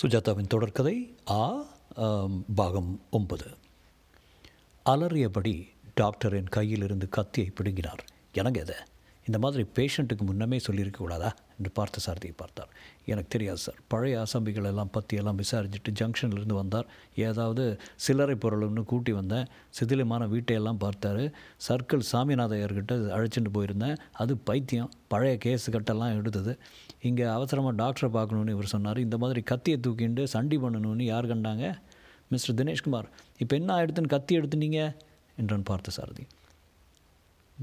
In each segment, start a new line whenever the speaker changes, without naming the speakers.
சுஜாதாவின் தொடர்கதை ஆ பாகம் ஒன்பது. அலறியபடி டாக்டர் என் கையில் இருந்து கத்தியை பிடுங்கினார். எனக்கு எதை இந்த மாதிரி பேஷண்ட்டுக்கு முன்னமே சொல்லியிருக்க கூடாதா? என்று பார்த்த சாரதியை பார்த்தார். எனக்கு தெரியாது சார். பழைய அசம்பிகள் எல்லாம் பற்றி எல்லாம் விசாரிச்சுட்டு ஜங்ஷன்லேருந்து வந்தார். ஏதாவது சில்லறை பொருள்னு கூட்டி வந்தேன். சிதிலமான வீட்டையெல்லாம் பார்த்தார். சர்க்கிள் சாமிநாதையர்கிட்ட அழைச்சிட்டு போயிருந்தேன். அது பைத்தியம். பழைய கேஸு கட்டெல்லாம் எடுத்தது. இங்கே அவசரமாக டாக்டரை பார்க்கணுன்னு இவர் சொன்னார். இந்த மாதிரி கத்தியை தூக்கிண்டு சண்டி பண்ணணும்னு யார் கண்டாங்க? மிஸ்டர் தினேஷ்குமார். இப்போ என்ன ஆகிடுதுன்னு கத்தி எடுத்துனீங்க என்றான் பார்த்த சாரதி.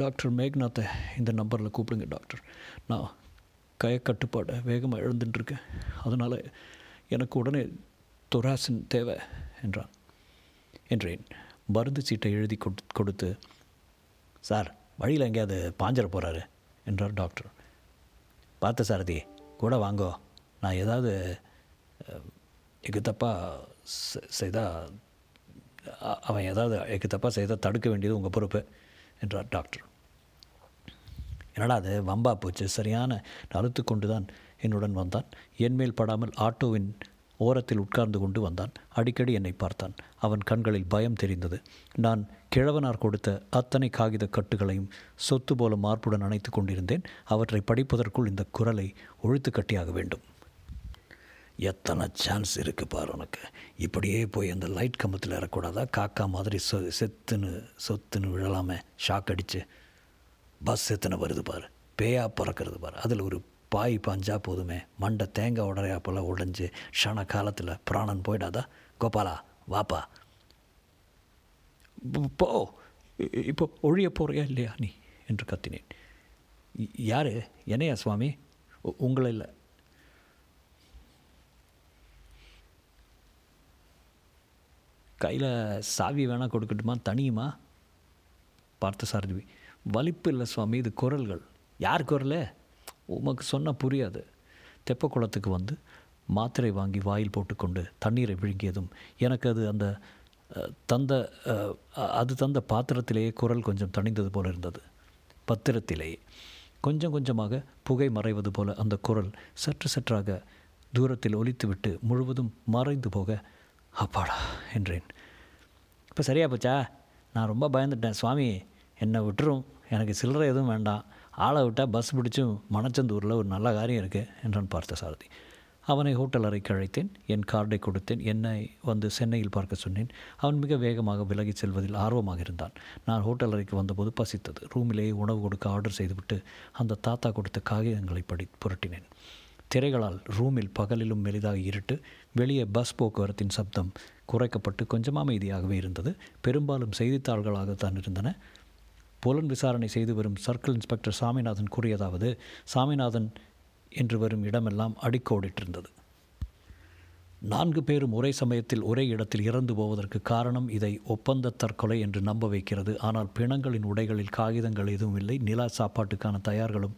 டாக்டர் மேக்நாத்தை இந்த நம்பரில் கூப்பிடுங்க டாக்டர். நான் கயக்கட்டுப்பாடை வேகமாக எழுந்துட்டுருக்கேன். அதனால் எனக்கு உடனே தொராசின் தேவை என்றான். என்றேன். மருந்து சீட்டை எழுதி கொடுத்து சார் வழியில் எங்கேயாவது பாஞ்சிட போகிறாரு என்றார் டாக்டர். பார்த்த சாரதி கூட வாங்கோ. நான் ஏதாவது எக்கு தப்பாக செய்தால் அவன் ஏதாவது எக்கு தப்பாக செய்தால் தடுக்க வேண்டியது உங்கள் பொறுப்பு என்றார் டாக்டர். என்னடா அது வம்பா போச்சு சரியான அழுத்து கொண்டு தான் என்னுடன் வந்தான். என்மேல் படாமல் ஆட்டோவின் ஓரத்தில் உட்கார்ந்து கொண்டு வந்தான். அடிக்கடி என்னை பார்த்தான். அவன் கண்களில் பயம் தெரிந்தது. நான் கிழவனார் கொடுத்த அத்தனை காகித கட்டுகளையும் சொத்து போல மார்புடன் அணைத்து கொண்டிருந்தேன். அவற்றை படிப்பதற்குள் இந்த குரலை ஒழுத்து கட்டியாக வேண்டும். எத்தனை சான்ஸ் இருக்குது பாரு உனக்கு? இப்படியே போய் அந்த லைட் கம்பத்தில் இறக்கூடாதா காக்கா மாதிரி சொ செத்துன்னு சொத்துன்னு விழலாமே. ஷாக் அடித்து பஸ் எத்தனை வருது பார்? பேயா பறக்கிறது பார். அதில் ஒரு பாய் பாஞ்சா போதுமே. மண்டை தேங்காய் உடறையா போல் உடைஞ்சு ஷன காலத்தில் பிராணன் போயிடாதா? கோபாலா வாப்பா. போ- இப்போ ஒழிய போகிறியா இல்லையா நீ? என்று கத்தினேன். யார்? என்னையா சுவாமி? உ- உங்களை இல்லை. கையில் சாவி வேணால் கொடுக்கட்டுமா? தனியுமா? பார்த்த சாரதிவி வலிப்பு இல்லை சுவாமி இது குரல்கள். யார் குரல்? உமக்கு சொன்னால் புரியாது. தெப்ப குளத்துக்கு வந்து மாத்திரை வாங்கி வாயில் போட்டுக்கொண்டு தண்ணீரை விழுங்கியதும் எனக்கு அது அந்த தந்த அது தந்த பாத்திரத்திலேயே குரல் கொஞ்சம் தணிந்தது போல இருந்தது. பத்திரத்திலேயே கொஞ்சம் கொஞ்சமாக புகை மறைவது போல அந்த குரல் சற்று சற்றாக தூரத்தில் ஒலித்துவிட்டு முழுவதும் மறைந்து போக அப்பாடா என்றேன். இப்போ சரியா போச்சா? நான் ரொம்ப பயந்துட்டேன். சுவாமி என்னை விட்டுரும். எனக்கு சில்லறை எதுவும் வேண்டாம். ஆளை விட்டால் பஸ் பிடிச்சி மணச்சந்தூரில் ஒரு நல்ல காரியம் இருக்குது என்றான் பார்த்த சாரதி. அவனை ஹோட்டல் அறைக்கு அழைத்தேன். என் கார்டை கொடுத்தேன். என்னை வந்து சென்னையில் பார்க்க சொன்னேன். அவன் மிக வேகமாக விலகிச் செல்வதில் ஆர்வமாக இருந்தான். நான் ஹோட்டல் அறைக்கு வந்தபோது பசித்தது. ரூமிலேயே உணவு கொடுக்க ஆர்டர் செய்துவிட்டு அந்த தாத்தா கொடுத்த காகிதங்களை படி புரட்டினேன். திரைகளால் ரூமில் பகலிலும் மெலிதாக இருட்டு வெளியே பஸ் போக்குவரத்தின் சப்தம் குறைக்கப்பட்டு கொஞ்சமாக அமைதியாகவே இருந்தது. பெரும்பாலும் செய்தித்தாள்களாகத்தான் இருந்தன. புலன் விசாரணை செய்து வரும் சர்க்கிள் இன்ஸ்பெக்டர் சாமிநாதன் கூறியதாவது சாமிநாதன் என்று வரும் இடமெல்லாம் அடிக்கோடிட்டிருந்தது. நான்கு பேரும் ஒரே சமயத்தில் ஒரே இடத்தில் இறந்து போவதற்கு காரணம் இதை ஒப்பந்த தற்கொலை என்று நம்ப வைக்கிறது. ஆனால் பிணங்களின் உடைகளில் காகிதங்கள் எதுவும் இல்லை. நிலா சாப்பாட்டுக்கான தயார்களும்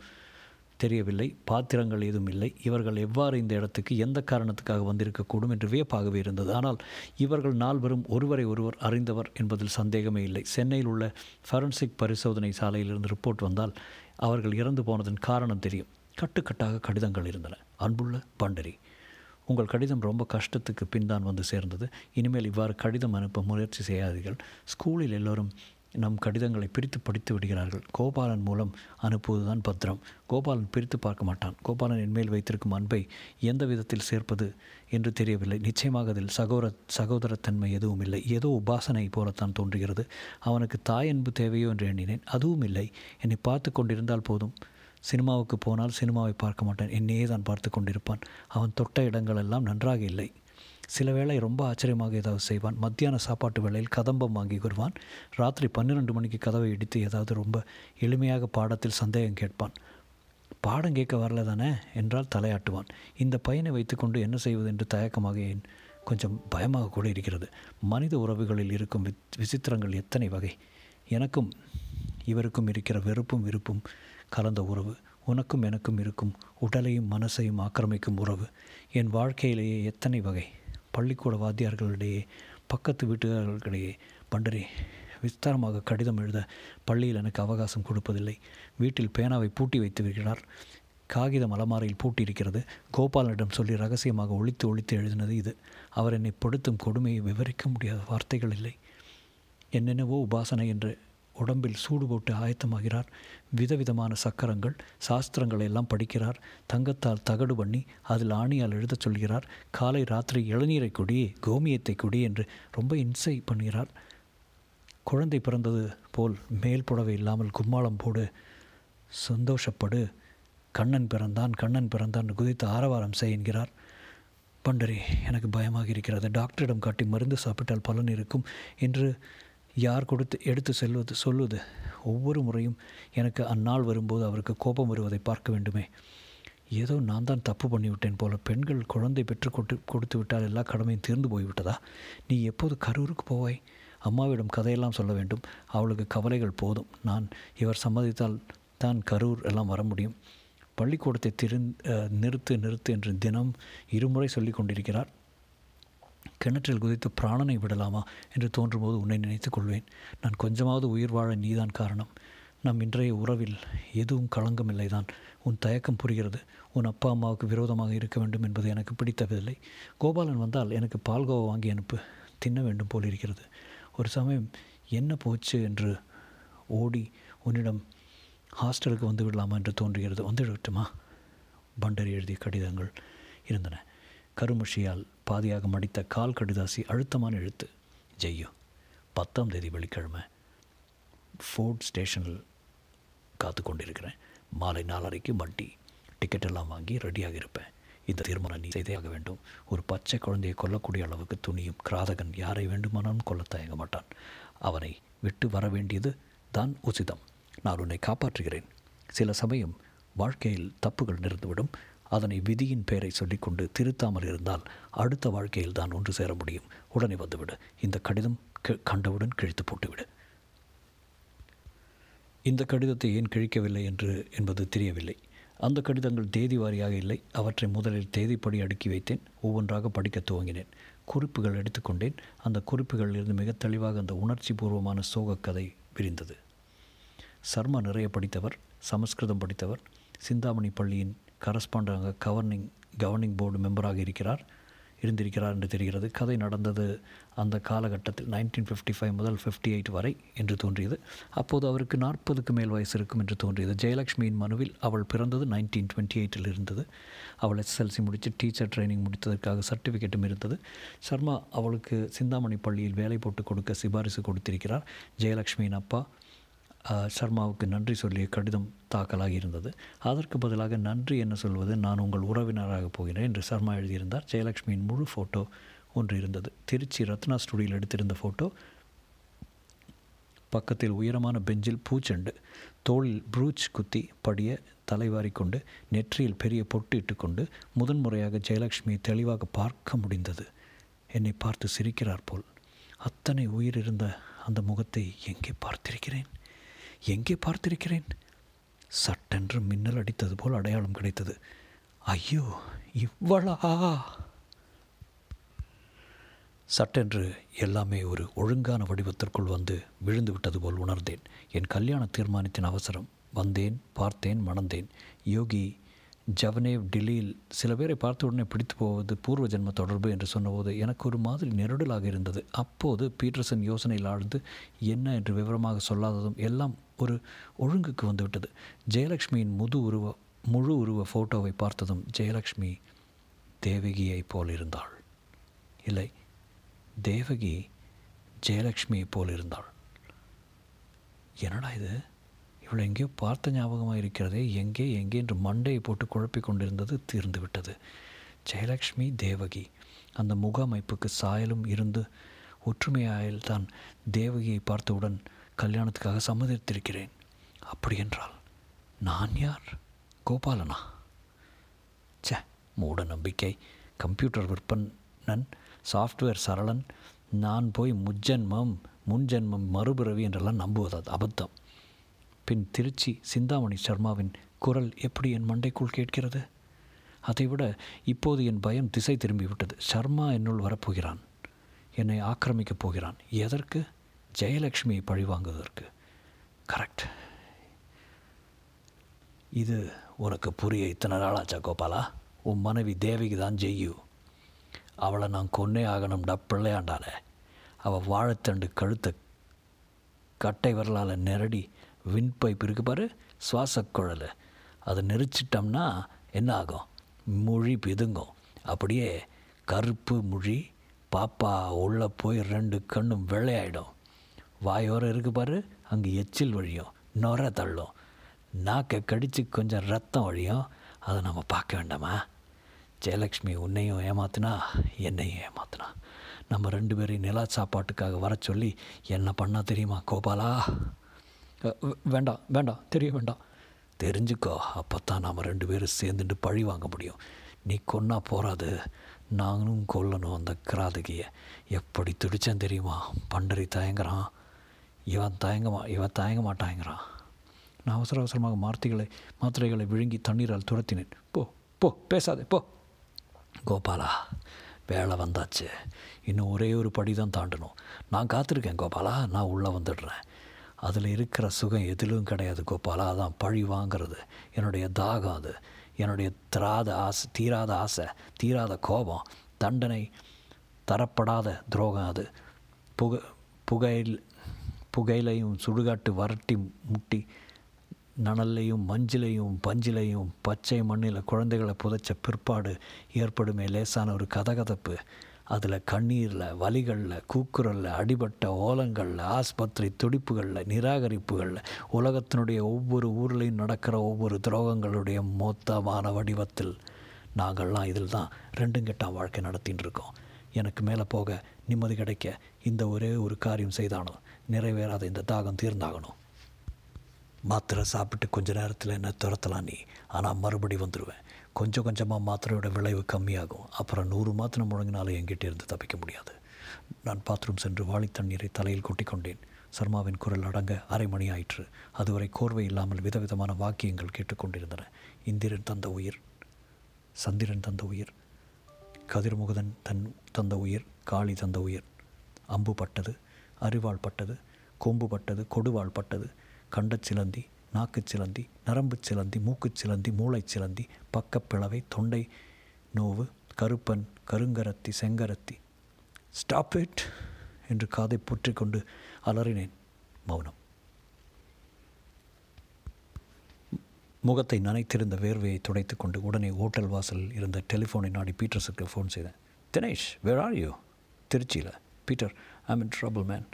தெரியவில்லை பாத்திரங்கள் ஏதும் இல்லை. இவர்கள் எவ்வாறு இந்த இடத்துக்கு எந்த காரணத்துக்காக வந்திருக்கக்கூடும் என்று வியப்பாகவே இருந்தது. ஆனால் இவர்கள் நால்வரும் ஒருவரை ஒருவர் அறிந்தவர் என்பதில் சந்தேகமே இல்லை. சென்னையில் உள்ள ஃபரன்சிக் பரிசோதனை சாலையிலிருந்து ரிப்போர்ட் வந்தால் அவர்கள் இறந்து போனதன் காரணம் தெரியும். கட்டுக்கட்டாக கடிதங்கள் இருந்தன. அன்புள்ள பண்டரி உங்கள் கடிதம் ரொம்ப கஷ்டத்துக்கு பின் தான் வந்து சேர்ந்தது. இனிமேல் இவ்வாறு கடிதம் அனுப்ப முயற்சி செய்யாதீர்கள். ஸ்கூலில் எல்லோரும் நம் கடிதங்களை பிரித்து படித்து விடுகிறார்கள். கோபாலன் மூலம் அனுப்புவதுதான் பத்திரம். கோபாலன் பிரித்து பார்க்க மாட்டான். கோபாலன் என்மேல் வைத்திருக்கும் அன்பை எந்த விதத்தில் சேர்ப்பது என்று தெரியவில்லை. நிச்சயமாக அதில் சகோதர சகோதரத்தன்மை எதுவும் இல்லை. ஏதோ உபாசனை போலத்தான் தோன்றுகிறது. அவனுக்கு தாய் அன்பு தேவையோ என்று எண்ணினேன். அதுவும் இல்லை. என்னை பார்த்து கொண்டிருந்தால் போதும். சினிமாவுக்கு போனால் சினிமாவை பார்க்க மாட்டேன். என்னையே தான் பார்த்து கொண்டிருப்பான். அவன் தொட்ட இடங்களெல்லாம் நன்றாக இல்லை. சில வேளை ரொம்ப ஆச்சரியமாக ஏதாவது செய்வான். மத்தியான சாப்பாட்டு வேளையில் கதம்பம் வாங்கி வருவான். ராத்திரி பன்னிரெண்டு மணிக்கு கதவை இடித்து ஏதாவது ரொம்ப எளிமையாக பாடத்தில் சந்தேகம் கேட்பான். பாடம் கேட்க வரல தானே? என்றால் தலையாட்டுவான். இந்த பையனை வைத்துக்கொண்டு என்ன செய்வது என்று தயக்கமாக ஏன் கொஞ்சம் பயமாக கூட இருக்கிறது. மனித உறவுகளில் இருக்கும் வித் விசித்திரங்கள் எத்தனை வகை? எனக்கும் இவருக்கும் இருக்கிற வெறுப்பும் விருப்பும் கலந்த உறவு உனக்கும் எனக்கும் இருக்கும் உடலையும் மனசையும் ஆக்கிரமிக்கும் உறவு என் வாழ்க்கையிலேயே எத்தனை வகை? பள்ளிக்கூட வாத்தியார்களிடையே பக்கத்து வீட்டுக்காரர்களிடையே. பண்டரே விஸ்தாரமாக கடிதம் எழுத பள்ளியில் எனக்கு அவகாசம் கொடுப்பதில்லை. வீட்டில் பேனாவை பூட்டி வைத்து வைக்கிறார் காகிதம் அலமாரையில் பூட்டியிருக்கிறது. கோபாலனிடம் சொல்லி ரகசியமாக ஒழித்து ஒழித்து எழுதினது இது. அவர் என்னை படுத்தும் கொடுமையை விவரிக்க முடியாத வார்த்தைகள் இல்லை. என்னென்னவோ உபாசனை என்று உடம்பில் சூடு போட்டு ஆயத்தமாகிறார். விதவிதமான சக்கரங்கள் சாஸ்திரங்களை எல்லாம் படிக்கிறார். தங்கத்தால் தகடு பண்ணி அதில் ஆணியால் எழுதச் சொல்கிறார். காலை ராத்திரி இளநீரை கொடி கோமியத்தை கொடி என்று ரொம்ப இன்சை பண்ணுகிறார். குழந்தை பிறந்தது போல் மேல் புடவை இல்லாமல் கும்மாளம் போடு சந்தோஷப்படு. கண்ணன் பிறந்தான் கண்ணன் பிறந்தான் குதித்து ஆரவாரம் செய் என்கிறார். பண்டரி எனக்கு பயமாக இருக்கிறது. டாக்டரிடம் காட்டி மருந்து சாப்பிட்டால் பலன் இருக்கும் என்று யார் கொடுத்து எடுத்து செல்வது சொல்வது? ஒவ்வொரு முறையும் எனக்கு அந்நாள் வரும்போது அவருக்கு கோபம் வருவதை பார்க்க வேண்டுமே. ஏதோ நான் தான் தப்பு பண்ணிவிட்டேன் போல. பெண்கள் குழந்தை பெற்று கொட்டு கொடுத்து விட்டால் எல்லா கடமையும் தீர்ந்து போய்விட்டதா? நீ எப்போது கரூருக்கு போவாய்? அம்மாவிடம் கதையெல்லாம் சொல்ல வேண்டும். அவளுக்கு கவலைகள் போதும். நான் இவர் சம்மதித்தால் தான் கரூர் எல்லாம் வர முடியும். பள்ளிக்கூடத்தை திரு நிறுத்து நிறுத்து என்று தினம் இருமுறை சொல்லி கொண்டிருக்கிறார். கிணற்றில் குதித்து பிராணனை விடலாமா என்று தோன்றும்போது உன்னை நினைத்து கொள்வேன். நான் கொஞ்சமாவது உயிர் வாழ நீதான் காரணம். நம் இன்றைய உறவில் எதுவும் களங்கமில்லை தான் உன் தயக்கம் புரிகிறது. உன் அப்பா அம்மாவுக்கு விரோதமாக இருக்க வேண்டும் என்பது எனக்கு பிடித்ததில்லை. கோபாலன் வந்தால் எனக்கு பால்கோவா வாங்கி அனுப்பு. தின்ன வேண்டும் போல் இருக்கிறது. ஒரு சமயம் என்ன போச்சு என்று ஓடி உன்னிடம் ஹாஸ்டலுக்கு வந்து விடலாமா என்று தோன்றுகிறது. வந்துவிடட்டுமா? பண்டரி எழுதிய கடிதங்கள் இருந்தன. கருமுஷியால் பாதியாக மடித்த கால் கடிதாசி அழுத்தமான எழுத்து. ஜெய்யோ பத்தாம் தேதி வெள்ளிக்கிழமை ஃபோர்ட் ஸ்டேஷனில் காத்து கொண்டிருக்கிறேன். மாலை நாலரைக்கு வண்டி டிக்கெட் எல்லாம் வாங்கி ரெடியாக இருப்பேன். இந்த தீர்மானம் நீ செய்தே ஆக வேண்டும். ஒரு பச்சை குழந்தையை கொல்லக்கூடிய அளவுக்கு துணியும் கிராதகன் யாரை வேண்டுமானாலும் கொல்ல தயங்க மாட்டான். அவனை விட்டு வர வேண்டியது தான் உசிதம். நான் உன்னை காப்பாற்றுகிறேன். சில சமயம் வாழ்க்கையில் தப்புகள் நிறந்துவிடும். அதனை விதியின் பெயரை சொல்லிக்கொண்டு திருத்தாமல் இருந்தால் அடுத்த வாழ்க்கையில் தான் ஒன்று சேர முடியும். உடனே வந்துவிடு. இந்த கடிதம் கண்டவுடன் கிழித்து போட்டுவிடு. இந்த கடிதத்தை ஏன் கிழிக்கவில்லை என்று என்பது தெரியவில்லை. அந்த கடிதங்கள் தேதி வாரியாக இல்லை. அவற்றை முதலில் தேதிப்படி அடுக்கி வைத்தேன். ஒவ்வொன்றாக படிக்க துவங்கினேன். குறிப்புகள் எடுத்துக்கொண்டேன் அந்த குறிப்புகளிலிருந்து மிக தெளிவாக அந்த உணர்ச்சி பூர்வமான சோகக்கதை விரிந்தது. சர்மா நிறைய படித்தவர் சமஸ்கிருதம் படித்தவர் சிந்தாமணி பள்ளியின் கரஸ்பாண்டாக கவர்னிங் கவர்னிங் போர்டு மெம்பராக இருக்கிறார் இருந்திருக்கிறார் என்று தெரிகிறது. கதை நடந்தது அந்த காலகட்டத்தில் நைன்டீன் ஃபிஃப்டி ஃபைவ் முதல் ஃபிஃப்டி எயிட் வரை என்று தோன்றியது. அப்போது அவருக்கு நாற்பதுக்கு மேல் வயசு இருக்கும் என்று தோன்றியது. ஜெயலக்ஷ்மியின் மனுவில் அவள் பிறந்தது நைன்டீன் டுவெண்ட்டி எயிட்டில் இருந்தது. அவள் எஸ்எஸ்எல்சி முடித்து டீச்சர் ட்ரைனிங் முடித்ததற்காக சர்டிஃபிகேட்டும் இருந்தது. சர்மா அவளுக்கு சிந்தாமணி பள்ளியில் வேலை போட்டு கொடுக்க சிபாரிசு கொடுத்திருக்கிறார். ஜெயலக்ஷ்மியின் அப்பா சர்மாவுக்கு நன்றி சொல்லிய கடிதம் தாக்கலாகி இருந்தது. அதற்கு பதிலாக நன்றி என்ன சொல்வது நான் உங்கள் உறவினராக போகிறேன் என்று சர்மா எழுதியிருந்தார். ஜெயலக்ஷ்மியின் முழு ஃபோட்டோ ஒன்று இருந்தது. திருச்சி ரத்னா ஸ்டுடியோவில் எடுத்திருந்த ஃபோட்டோ பக்கத்தில் உயரமான பெஞ்சில் பூச்செண்டு தோளில் ப்ரூச் குத்தி படிய தலைவாரி கொண்டு நெற்றியில் பெரிய பொட்டு இட்டுக்கொண்டு முதன்முறையாக ஜெயலக்ஷ்மியை தெளிவாக பார்க்க முடிந்தது. என்னை பார்த்து சிரிக்கிறார் போல். அத்தனை உயிர் இருந்த அந்த முகத்தை எங்கே பார்த்திருக்கிறேன்? எங்கே பார்த்திருக்கிறேன்? சட்டென்று மின்னல் அடித்தது போல் அடையாளம் கிடைத்தது. ஐயோ இவ்வளா? சட்டென்று எல்லாமே ஒரு ஒழுங்கான வடிவத்திற்குள் வந்து விழுந்து விட்டது போல் உணர்ந்தேன். என் கல்யாண தீர்மானத்தின் அவசரம். வந்தேன் பார்த்தேன் மணந்தேன். யோகி ஜவனேவ் டில்லியில் சில பேரை பார்த்த உடனே பிடித்து போவது பூர்வ ஜென்ம தொடர்பு என்று சொன்னபோது எனக்கு ஒரு மாதிரி நெருடலாக இருந்தது. அப்போது பீட்டர்சன் யோசனையில் ஆழ்ந்து என்ன? என்று விவரமாக சொல்லாததும் எல்லாம் ஒரு ஒழுங்குக்கு வந்துவிட்டது. ஜெயலக்ஷ்மியின் முது உருவ முழு உருவ ஃபோட்டோவை பார்த்ததும் ஜெயலக்ஷ்மி தேவகியைப் போல் இருந்தாள். இல்லை தேவகி ஜெயலக்ஷ்மியைப் போல் இருந்தாள். என்னடா இது? இவளை எங்கேயோ பார்த்த ஞாபகமாக இருக்கிறதே எங்கே எங்கே என்று மண்டையை போட்டு குழப்பிக் கொண்டிருந்தது தீர்ந்து விட்டது. ஜெயலக்ஷ்மி தேவகி. அந்த முக அமைப்புக்கு சாயலும் இருந்து ஒற்றுமையாயில் தான் தேவகியை பார்த்தவுடன் கல்யாணத்துக்காக சம்மதித்திருக்கிறேன். அப்படி என்றால் நான் யார்? கோபாலனா? சே மூட நம்பிக்கை. கம்ப்யூட்டர் விற்பனன் சாஃப்ட்வேர் சரளன். நான் போய் முஜ்ஜன்மம் முன்ஜென்மம் மறுபிறவி என்றெல்லாம் நம்புவது அபத்தம். பின் திருச்சி சிந்தாமணி சர்மாவின் குரல் எப்படி என் மண்டைக்குள் கேட்கிறது? அதைவிட இப்போது என் பயம் திசை திரும்பிவிட்டது. சர்மா என்னுள் வரப்போகிறான். என்னை ஆக்கிரமிக்கப் போகிறான். எதற்கு? ஜெயலக்ஷ்மியை பழிவாங்குவதற்கு கரெக்ட். இது உனக்கு புரிய இத்தனை நாளாச்சா கோபாலா? உன் மனைவி தேவிக்கு தான் ஜெய்யு. அவளை நான் கொன்னே ஆகணும்டா பிள்ளையாண்டானே அவள் வாழைத்தண்டு கழுத்தை கட்டை வரலால் நெரடி விண்பைப் இருக்கு பாரு சுவாச குழல். அதை நெரிச்சிட்டோம்னா என்ன ஆகும்? மொழி பிதுங்கும். அப்படியே கருப்பு மொழி பாப்பா உள்ளே போய் ரெண்டு கண்ணும் வெள்ளையாயிடும். வாயோரம் இருக்கு பாரு அங்கே எச்சில் வழியும் நொர தள்ளும். நாக்கை கடித்து கொஞ்சம் ரத்தம் வழியும். அதை நம்ம பார்க்க வேண்டாமா? ஜெயலக்ஷ்மி உன்னையும் ஏமாத்தினா என்னையும் ஏமாத்தினா. நம்ம ரெண்டு பேரையும் நிலா சாப்பாட்டுக்காக வர சொல்லி என்ன பண்ணால் தெரியுமா கோபாலா? வேண்டாம் வேண்டாம் தெரிய வேண்டாம் தெரிஞ்சுக்கோ அப்போ தான் நாம் ரெண்டு பேரும் சேர்ந்துட்டு பழி வாங்க முடியும். நீ கொன்னா போகாது நானும் கொல்லணும் அந்த கிராதகியை. எப்படி துடித்தேன் தெரியுமா? பண்டரி தயங்குறான். இவன் தயங்க மா இவன் தயங்க மாட்டாங்கிறான். நான் அவசர அவசரமாக மார்த்திகளை மாத்திரைகளை விழுங்கி தண்ணீரால் துரத்தினேன். போ போ பேசாதே போ. கோபாலா வேலை வந்தாச்சு. இன்னும் ஒரே ஒரு படி தான் தாண்டணும். நான் காத்திருக்கேன் கோபாலா. நான் உள்ளே வந்துடுறேன். அதில் இருக்கிற சுகம் எதிலும் கிடையாது கோபாலா. அதான் பழி வாங்கிறது. என்னுடைய தாகம் அது. என்னுடைய திராத ஆசை தீராத ஆசை தீராத கோபம் தண்டனை தரப்படாத துரோகம் அது. புக புகையில் புகையிலையும் சுடுகாட்டு வரட்டி முட்டி நனல்லையும் மஞ்சிலையும் பஞ்சிலையும் பச்சை மண்ணில் குழந்தைகளை புதைச்ச பிற்பாடு ஏற்படுமே லேசான ஒரு கதகதப்பு. அதில் கண்ணீரில் வலிகளில் கூக்குரலில் அடிபட்ட ஓலங்களில் ஆஸ்பத்திரி துடிப்புகளில் நிராகரிப்புகளில் உலகத்தினுடைய ஒவ்வொரு ஊர்லேயும் நடக்கிற ஒவ்வொரு துரோகங்களுடைய மொத்தமான வடிவத்தில் நாங்கள்லாம் இதில் தான் ரெண்டும் கெட்டான் வாழ்க்கை நடத்தின்னு இருக்கோம் எனக்கு மேலே போக நிம்மதி கிடைக்க இந்த ஒரே ஒரு காரியம் செய்தானோ? நிறைவேறாத இந்த தாகம் தீர்ந்தாகணும். மாத்திரை சாப்பிட்டு கொஞ்ச நேரத்தில் என்ன துரத்தலாம் நீ? ஆனால் மறுபடி வந்துடுவேன் கொஞ்சம் கொஞ்சமாக மாத்திரையோட விளைவு கம்மியாகும். அப்புறம் நூறு மாத்திரை முழங்கினாலும் என்கிட்ட இருந்து தப்பிக்க முடியாது. நான் பாத்ரூம் சென்று வாளி தண்ணீரை தலையில் கொட்டிக்கொண்டேன் சர்மாவின் குரல் அடங்க அரை மணி ஆயிற்று. அதுவரை கோர்வை இல்லாமல் விதவிதமான வாக்கியங்கள் கேட்டுக்கொண்டிருந்தன இந்திரன் தந்த உயிர். சந்திரன் தந்த உயிர். கதிர்முகதன் தன் தந்த உயிர். காளி தந்த உயிர். அம்பு பட்டது. அரிவாள் பட்டது. கொம்பு பட்டது. கொடுவாள் பட்டது. கண்ட சிலந்தி. நாக்குச் சிலந்தி நரம்புச் சிலந்தி மூக்குச் சிலந்தி மூளை சிலந்தி பக்கப்பிளவை தொண்டை நோவு கருப்பன் கருங்கரத்தி செங்கரத்தி. ஸ்டாப் இட் என்று காதை புற்றி கொண்டு அலறினேன் மௌனம். முகத்தை நனைத்திருந்த வேர்வையை துடைத்து கொண்டு உடனே ஓட்டல் வாசலில் இருந்த டெலிஃபோனை நாடி பீட்டர்ஸுக்கு ஃபோன் செய்தேன். தினேஷ் வேர் ஆர் யூ திருச்சியில். Peter I mean trouble man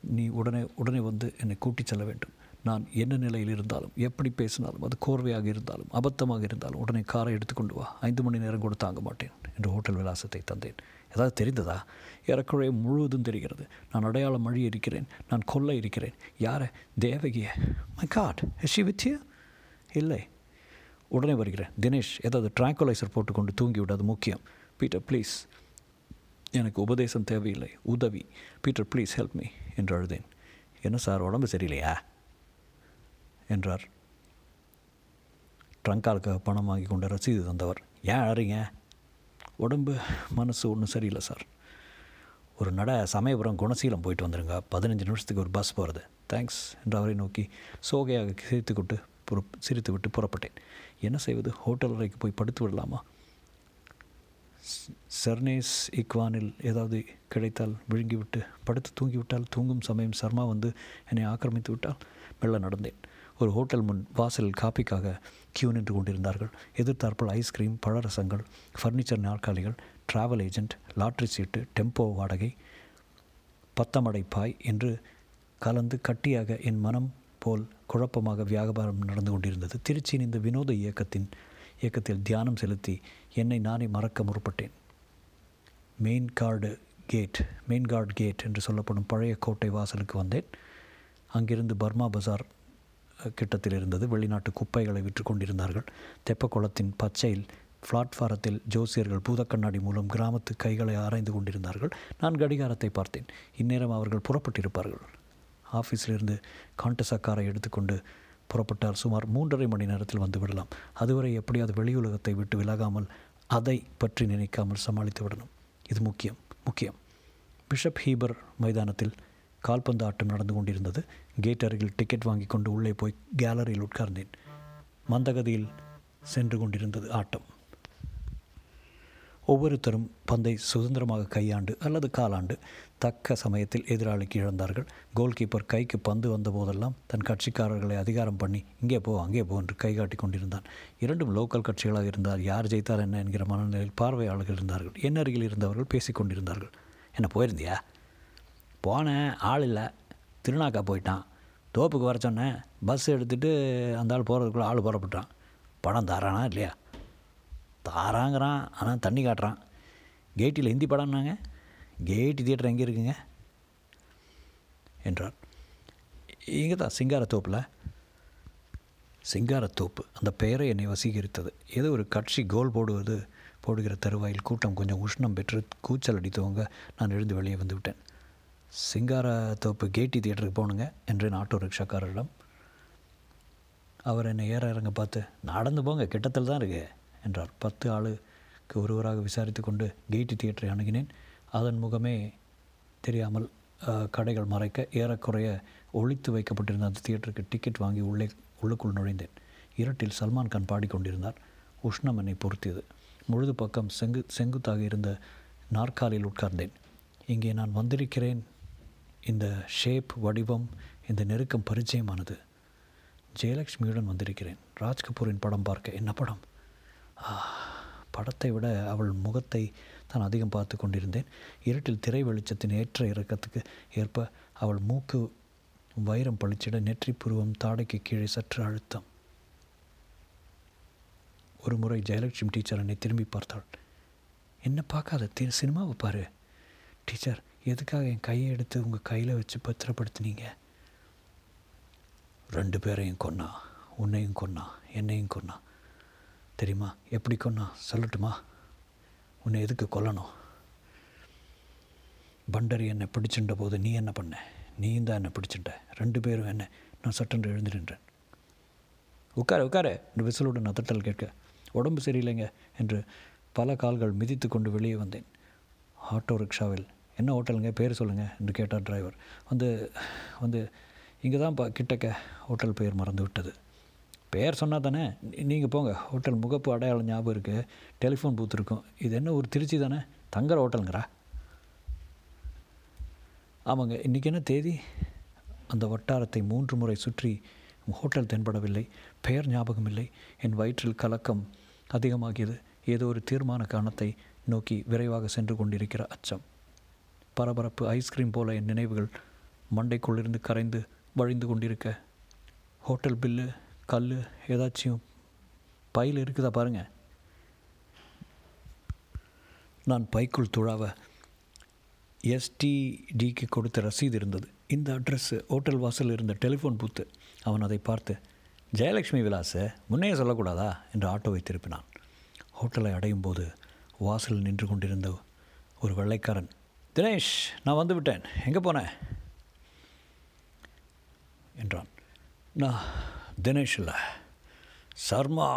நீ உடனே உடனே வந்து என்னை கூட்டி செல்ல வேண்டும். நான் என்ன நிலையில் இருந்தாலும் எப்படி பேசினாலும் அது கோர்வையாக இருந்தாலும் அபத்தமாக இருந்தாலும் உடனே காரை எடுத்துக்கொண்டு வா. ஐந்து மணி நேரம் கூட தாங்க மாட்டேன் என்று ஹோட்டல் விலாசத்தை தந்தேன். ஏதாவது தெரிந்ததா? ஏறக்குறைய முழுவதும் தெரிகிறது. நான் அடையாளம் மழி இருக்கிறேன். நான் கொல்ல இருக்கிறேன். யாரை? தேவகிய. மை காட் ஷி வித் இல்லை. உடனே வருகிறேன். தினேஷ் ஏதாவது ட்ராங்குலைசர் போட்டுக்கொண்டு தூங்கிவிடு அது முக்கியம். Peter please. எனக்கு உபதேசம் தேவையில்லை. உதவி. பீட்டர் ப்ளீஸ் ஹெல்ப் மீ என்று அழுதேன். என்ன சார் உடம்பு சரியில்லையா? என்றார். ட்ரங்காலுக்காக பணம் வாங்கி கொண்ட ரசீது தந்தவர். ஏன் அழறீங்க? உடம்பு மனசு ஒன்றும் சரியில்லை சார். ஒரு நட சமயபுரம் குணசீலம் போயிட்டு வந்துடுங்க பதினஞ்சு நிமிஷத்துக்கு ஒரு பஸ் போகிறது தேங்க்ஸ். என்று அவரை நோக்கி சோகையாக சிரித்துக்கொண்டு புற சிரித்து விட்டு புறப்பட்டேன். என்ன செய்வது? ஹோட்டல் அறைக்கு போய் படுத்து விடலாமா? செர்னேஸ் இக்வானில் ஏதாவது கிடைத்தால் விழுங்கிவிட்டு படுத்து தூங்கிவிட்டால் தூங்கும் சமயம் சர்மா வந்து என்னை ஆக்கிரமித்து விட்டால்? மெல்ல நடந்தேன். ஒரு ஹோட்டல் முன் வாசலில் காப்பிக்காக கியூ நின்று கொண்டிருந்தார்கள். எதிர்த்தாற்போல் ஐஸ்கிரீம் பழரசங்கள் ஃபர்னிச்சர் நாற்காலிகள் டிராவல் ஏஜென்ட் லாட்ரி சீட்டு டெம்போ வாடகை பத்தமடை பாய் என்று கலந்து கட்டியாக என் மனம் போல் குழப்பமாக வியாபாரம் நடந்து கொண்டிருந்தது. திருச்சியின் இந்த வினோத இயக்கத்தின் இயக்கத்தில் தியானம் செலுத்தி என்னை நானே மறக்க முற்பட்டேன். Main guard gate main guard gate என்று சொல்லப்படும் பழைய கோட்டை வாசலுக்கு வந்தேன். அங்கிருந்து பர்மா பஜார் கிட்டத்தில் இருந்தது. வெளிநாட்டு குப்பைகளை விற்று கொண்டிருந்தார்கள். தெப்பக்குளத்தின் பச்சையில் பிளாட்ஃபாரத்தில் ஜோசியர்கள் பூதக்கண்ணாடி மூலம் கிராமத்து கைகளை ஆராய்ந்து கொண்டிருந்தார்கள். நான் கடிகாரத்தை பார்த்தேன். இந்நேரம் அவர்கள் புறப்பட்டிருப்பார்கள். ஆஃபீஸிலிருந்து காண்டசக்காரை எடுத்துக்கொண்டு புறப்பட்டால் சுமார் மூன்றரை மணி நேரத்தில் வந்து விடலாம். அதுவரை எப்படியாவது வெளியுலகத்தை விட்டு விலகாமல் அதை பற்றி நினைக்காமல் சமாளித்து விடணும். இது முக்கியம். முக்கியம். பிஷப் ஹீபர் மைதானத்தில் கால்பந்து ஆட்டம் நடந்து கொண்டிருந்தது. கேட் அருகில் டிக்கெட் வாங்கி கொண்டு உள்ளே போய் கேலரியில் உட்கார்ந்தேன். மந்தகதியில் சென்று கொண்டிருந்தது ஆட்டம். ஒவ்வொருத்தரும் பந்தை சுதந்திரமாக கையாண்டு அல்லது காலாண்டு தக்க சமயத்தில் எதிராளிக்கு இழந்தார்கள். கோல்கீப்பர் கைக்கு பந்து வந்த போதெல்லாம் தன் கட்சிக்காரர்களை அதிகாரம் பண்ணி இங்கே போ அங்கே போ என்று கை காட்டி கொண்டிருந்தான். இரண்டும் லோக்கல் கட்சிகளாக இருந்தால் யார் ஜெயித்தார் என்ன என்கிற மனநிலையில் பார்வையாளர்கள் இருந்தார்கள். என் அருகில் இருந்தவர்கள் பேசிக் கொண்டிருந்தார்கள். என்ன போயிருந்தியா? போனேன் ஆள் இல்லை. திருநாக்கா போயிட்டான். தோப்புக்கு வர சொன்னேன். பஸ் எடுத்துகிட்டு அந்த ஆள் போகிறதுக்குள்ளே ஆள் போகிறப்பட்டான் படம் தாரானா இல்லையா? தாராங்கிறான். ஆனால் தண்ணி காட்டுறான். கேட்டில் ஹிந்தி படம்னாங்க. கேட்டி தியேட்டர் எங்கே இருக்குங்க? என்றார். இங்கே தான் சிங்காரத்தோப்பில். சிங்காரத்தோப்பு. அந்த பெயரை என்னை வசீகரித்தது. ஏதோ ஒரு கட்சி கோல் போடுவது போடுகிற தருவாயில் கூட்டம் கொஞ்சம் உஷ்ணம் பெற்று கூச்சல் அடித்தவங்க நான் எழுந்து வெளியே வந்துவிட்டேன் சிங்காரத்தோப்பு கேட்டி தியேட்டருக்கு போகணுங்க என்றேன் ஆட்டோ ரிக்ஷாக்காரரிடம் அவர் என்னை ஏற இறங்க பார்த்து நடந்து போங்க கிட்டத்தில் தான் இருக்கு என்றார். பத்து ஆளுக்கு ஒருவராக விசாரித்து கொண்டு கேட்டி தியேட்டரை அணுகினேன். அதன் முகமே தெரியாமல் கடைகள் மறைக்க ஏறக்குறைய ஒழித்து வைக்கப்பட்டிருந்த அந்த தியேட்டருக்கு டிக்கெட் வாங்கி உள்ளே உள்ளுக்குள் நுழைந்தேன். இருட்டில் சல்மான் கான் பாடிக்கொண்டிருந்தார். உஷ்ணம் என்னை பொருத்தியது முழுது பக்கம் செங்கு செங்குத்தாக இருந்த நாற்காலியில் உட்கார்ந்தேன். இங்கே நான் வந்திருக்கிறேன் இந்த ஷேப் வடிவம் இந்த நெருக்கம் பரிச்சயமானது. ஜெயலக்ஷ்மியுடன் வந்திருக்கிறேன். ராஜ் கபூரின் படம் பார்க்க. என்ன படம்? படத்தை விட அவள் முகத்தை தான் அதிகம் பார்த்து கொண்டிருந்தேன். இருட்டில் திரை வெளிச்சத்தின் ஏற்ற இறக்கத்துக்கு ஏற்ப அவள் மூக்கு வைரம் பளிச்சிட நெற்றி புருவம் தாடைக்கு கீழே சற்று அழுத்தம். ஒரு முறை ஜெயலட்சுமி டீச்சர் என்னை திரும்பி பார்த்தாள். என்ன பார்க்காத தி சினிமாவை பாரு. டீச்சர் எதுக்காக என் கையை எடுத்து உங்கள் கையில் வச்சு பத்திரப்படுத்துனீங்க? ரெண்டு பேரையும் கொன்னா உன்னையும் கொன்னா என்னையும் கொன்னா. தெரியுமா? எப்படி கொன்னா? சொல்லட்டுமா? உன்னை எதுக்கு கொல்லணும்? பண்டரி என்னை பிடிச்சின்ற போது நீ என்ன பண்ண? நீயும் தான் என்னை பிடிச்சிட்ட. ரெண்டு பேரும் என்ன? நான் சட்டென்று எழுந்து நின்றேன். உட்காரு உட்காரு. என்று விசிலுடன் அதட்டல் கேட்க. உடம்பு சரியில்லைங்க என்று பல கால்கள் மிதித்து கொண்டு வெளியே வந்தேன். ஆட்டோ ரிக்ஷாவில் என்ன ஹோட்டலுங்க? பேர் சொல்லுங்கள் என்று கேட்டார் டிரைவர். வந்து வந்து இங்கே தான் பா கிட்டக்க ஹோட்டல் பெயர் மறந்து விட்டது. பெயர் சொன்னால் தானே? நீங்கள் போங்க. ஹோட்டல் முகப்பு அடையாளம் ஞாபகம் இருக்குது டெலிஃபோன் பூத் இருக்கும். இது என்ன ஒரு திருச்சி தானே? தங்குற ஹோட்டலுங்கிறா? ஆமாங்க. இன்றைக்கி என்ன தேதி? அந்த வட்டாரத்தை மூன்று முறை சுற்றி ஹோட்டல் தென்படவில்லை. பெயர் ஞாபகம் இல்லை. என் வயிற்றில் கலக்கம் அதிகமாகியது. ஏதோ ஒரு தீர்மான காரணத்தை நோக்கி விரைவாக சென்று கொண்டிருக்கிற அச்சம். பரபரப்பு ஐஸ்கிரீம் போல என் நினைவுகள் மண்டைக்குள்ளிருந்து கரைந்து வழிந்து கொண்டிருக்க. ஹோட்டல் பில்லு கல் ஏதாச்சும் பையில் இருக்குதா பாருங்கள் நான் பைக்குள் துழாவ எஸ்டிடிக்கு கொடுத்த ரசீது இருந்தது. இந்த அட்ரஸ் ஹோட்டல் வாசல் இருந்த டெலிஃபோன் பூத்து அவன் அதை பார்த்து ஜெயலக்ஷ்மி விலாசை முன்னையே சொல்லக்கூடாதா? என்று ஆட்டோவை திருப்பினான். ஹோட்டலை அடையும் போது வாசலில் நின்று கொண்டிருந்த ஒரு வெள்ளைக்காரன் தினேஷ் நான் வந்து விட்டேன். எங்கே போனேன் என்றான். நான் தினேஷ் இல்லை. சர்மா.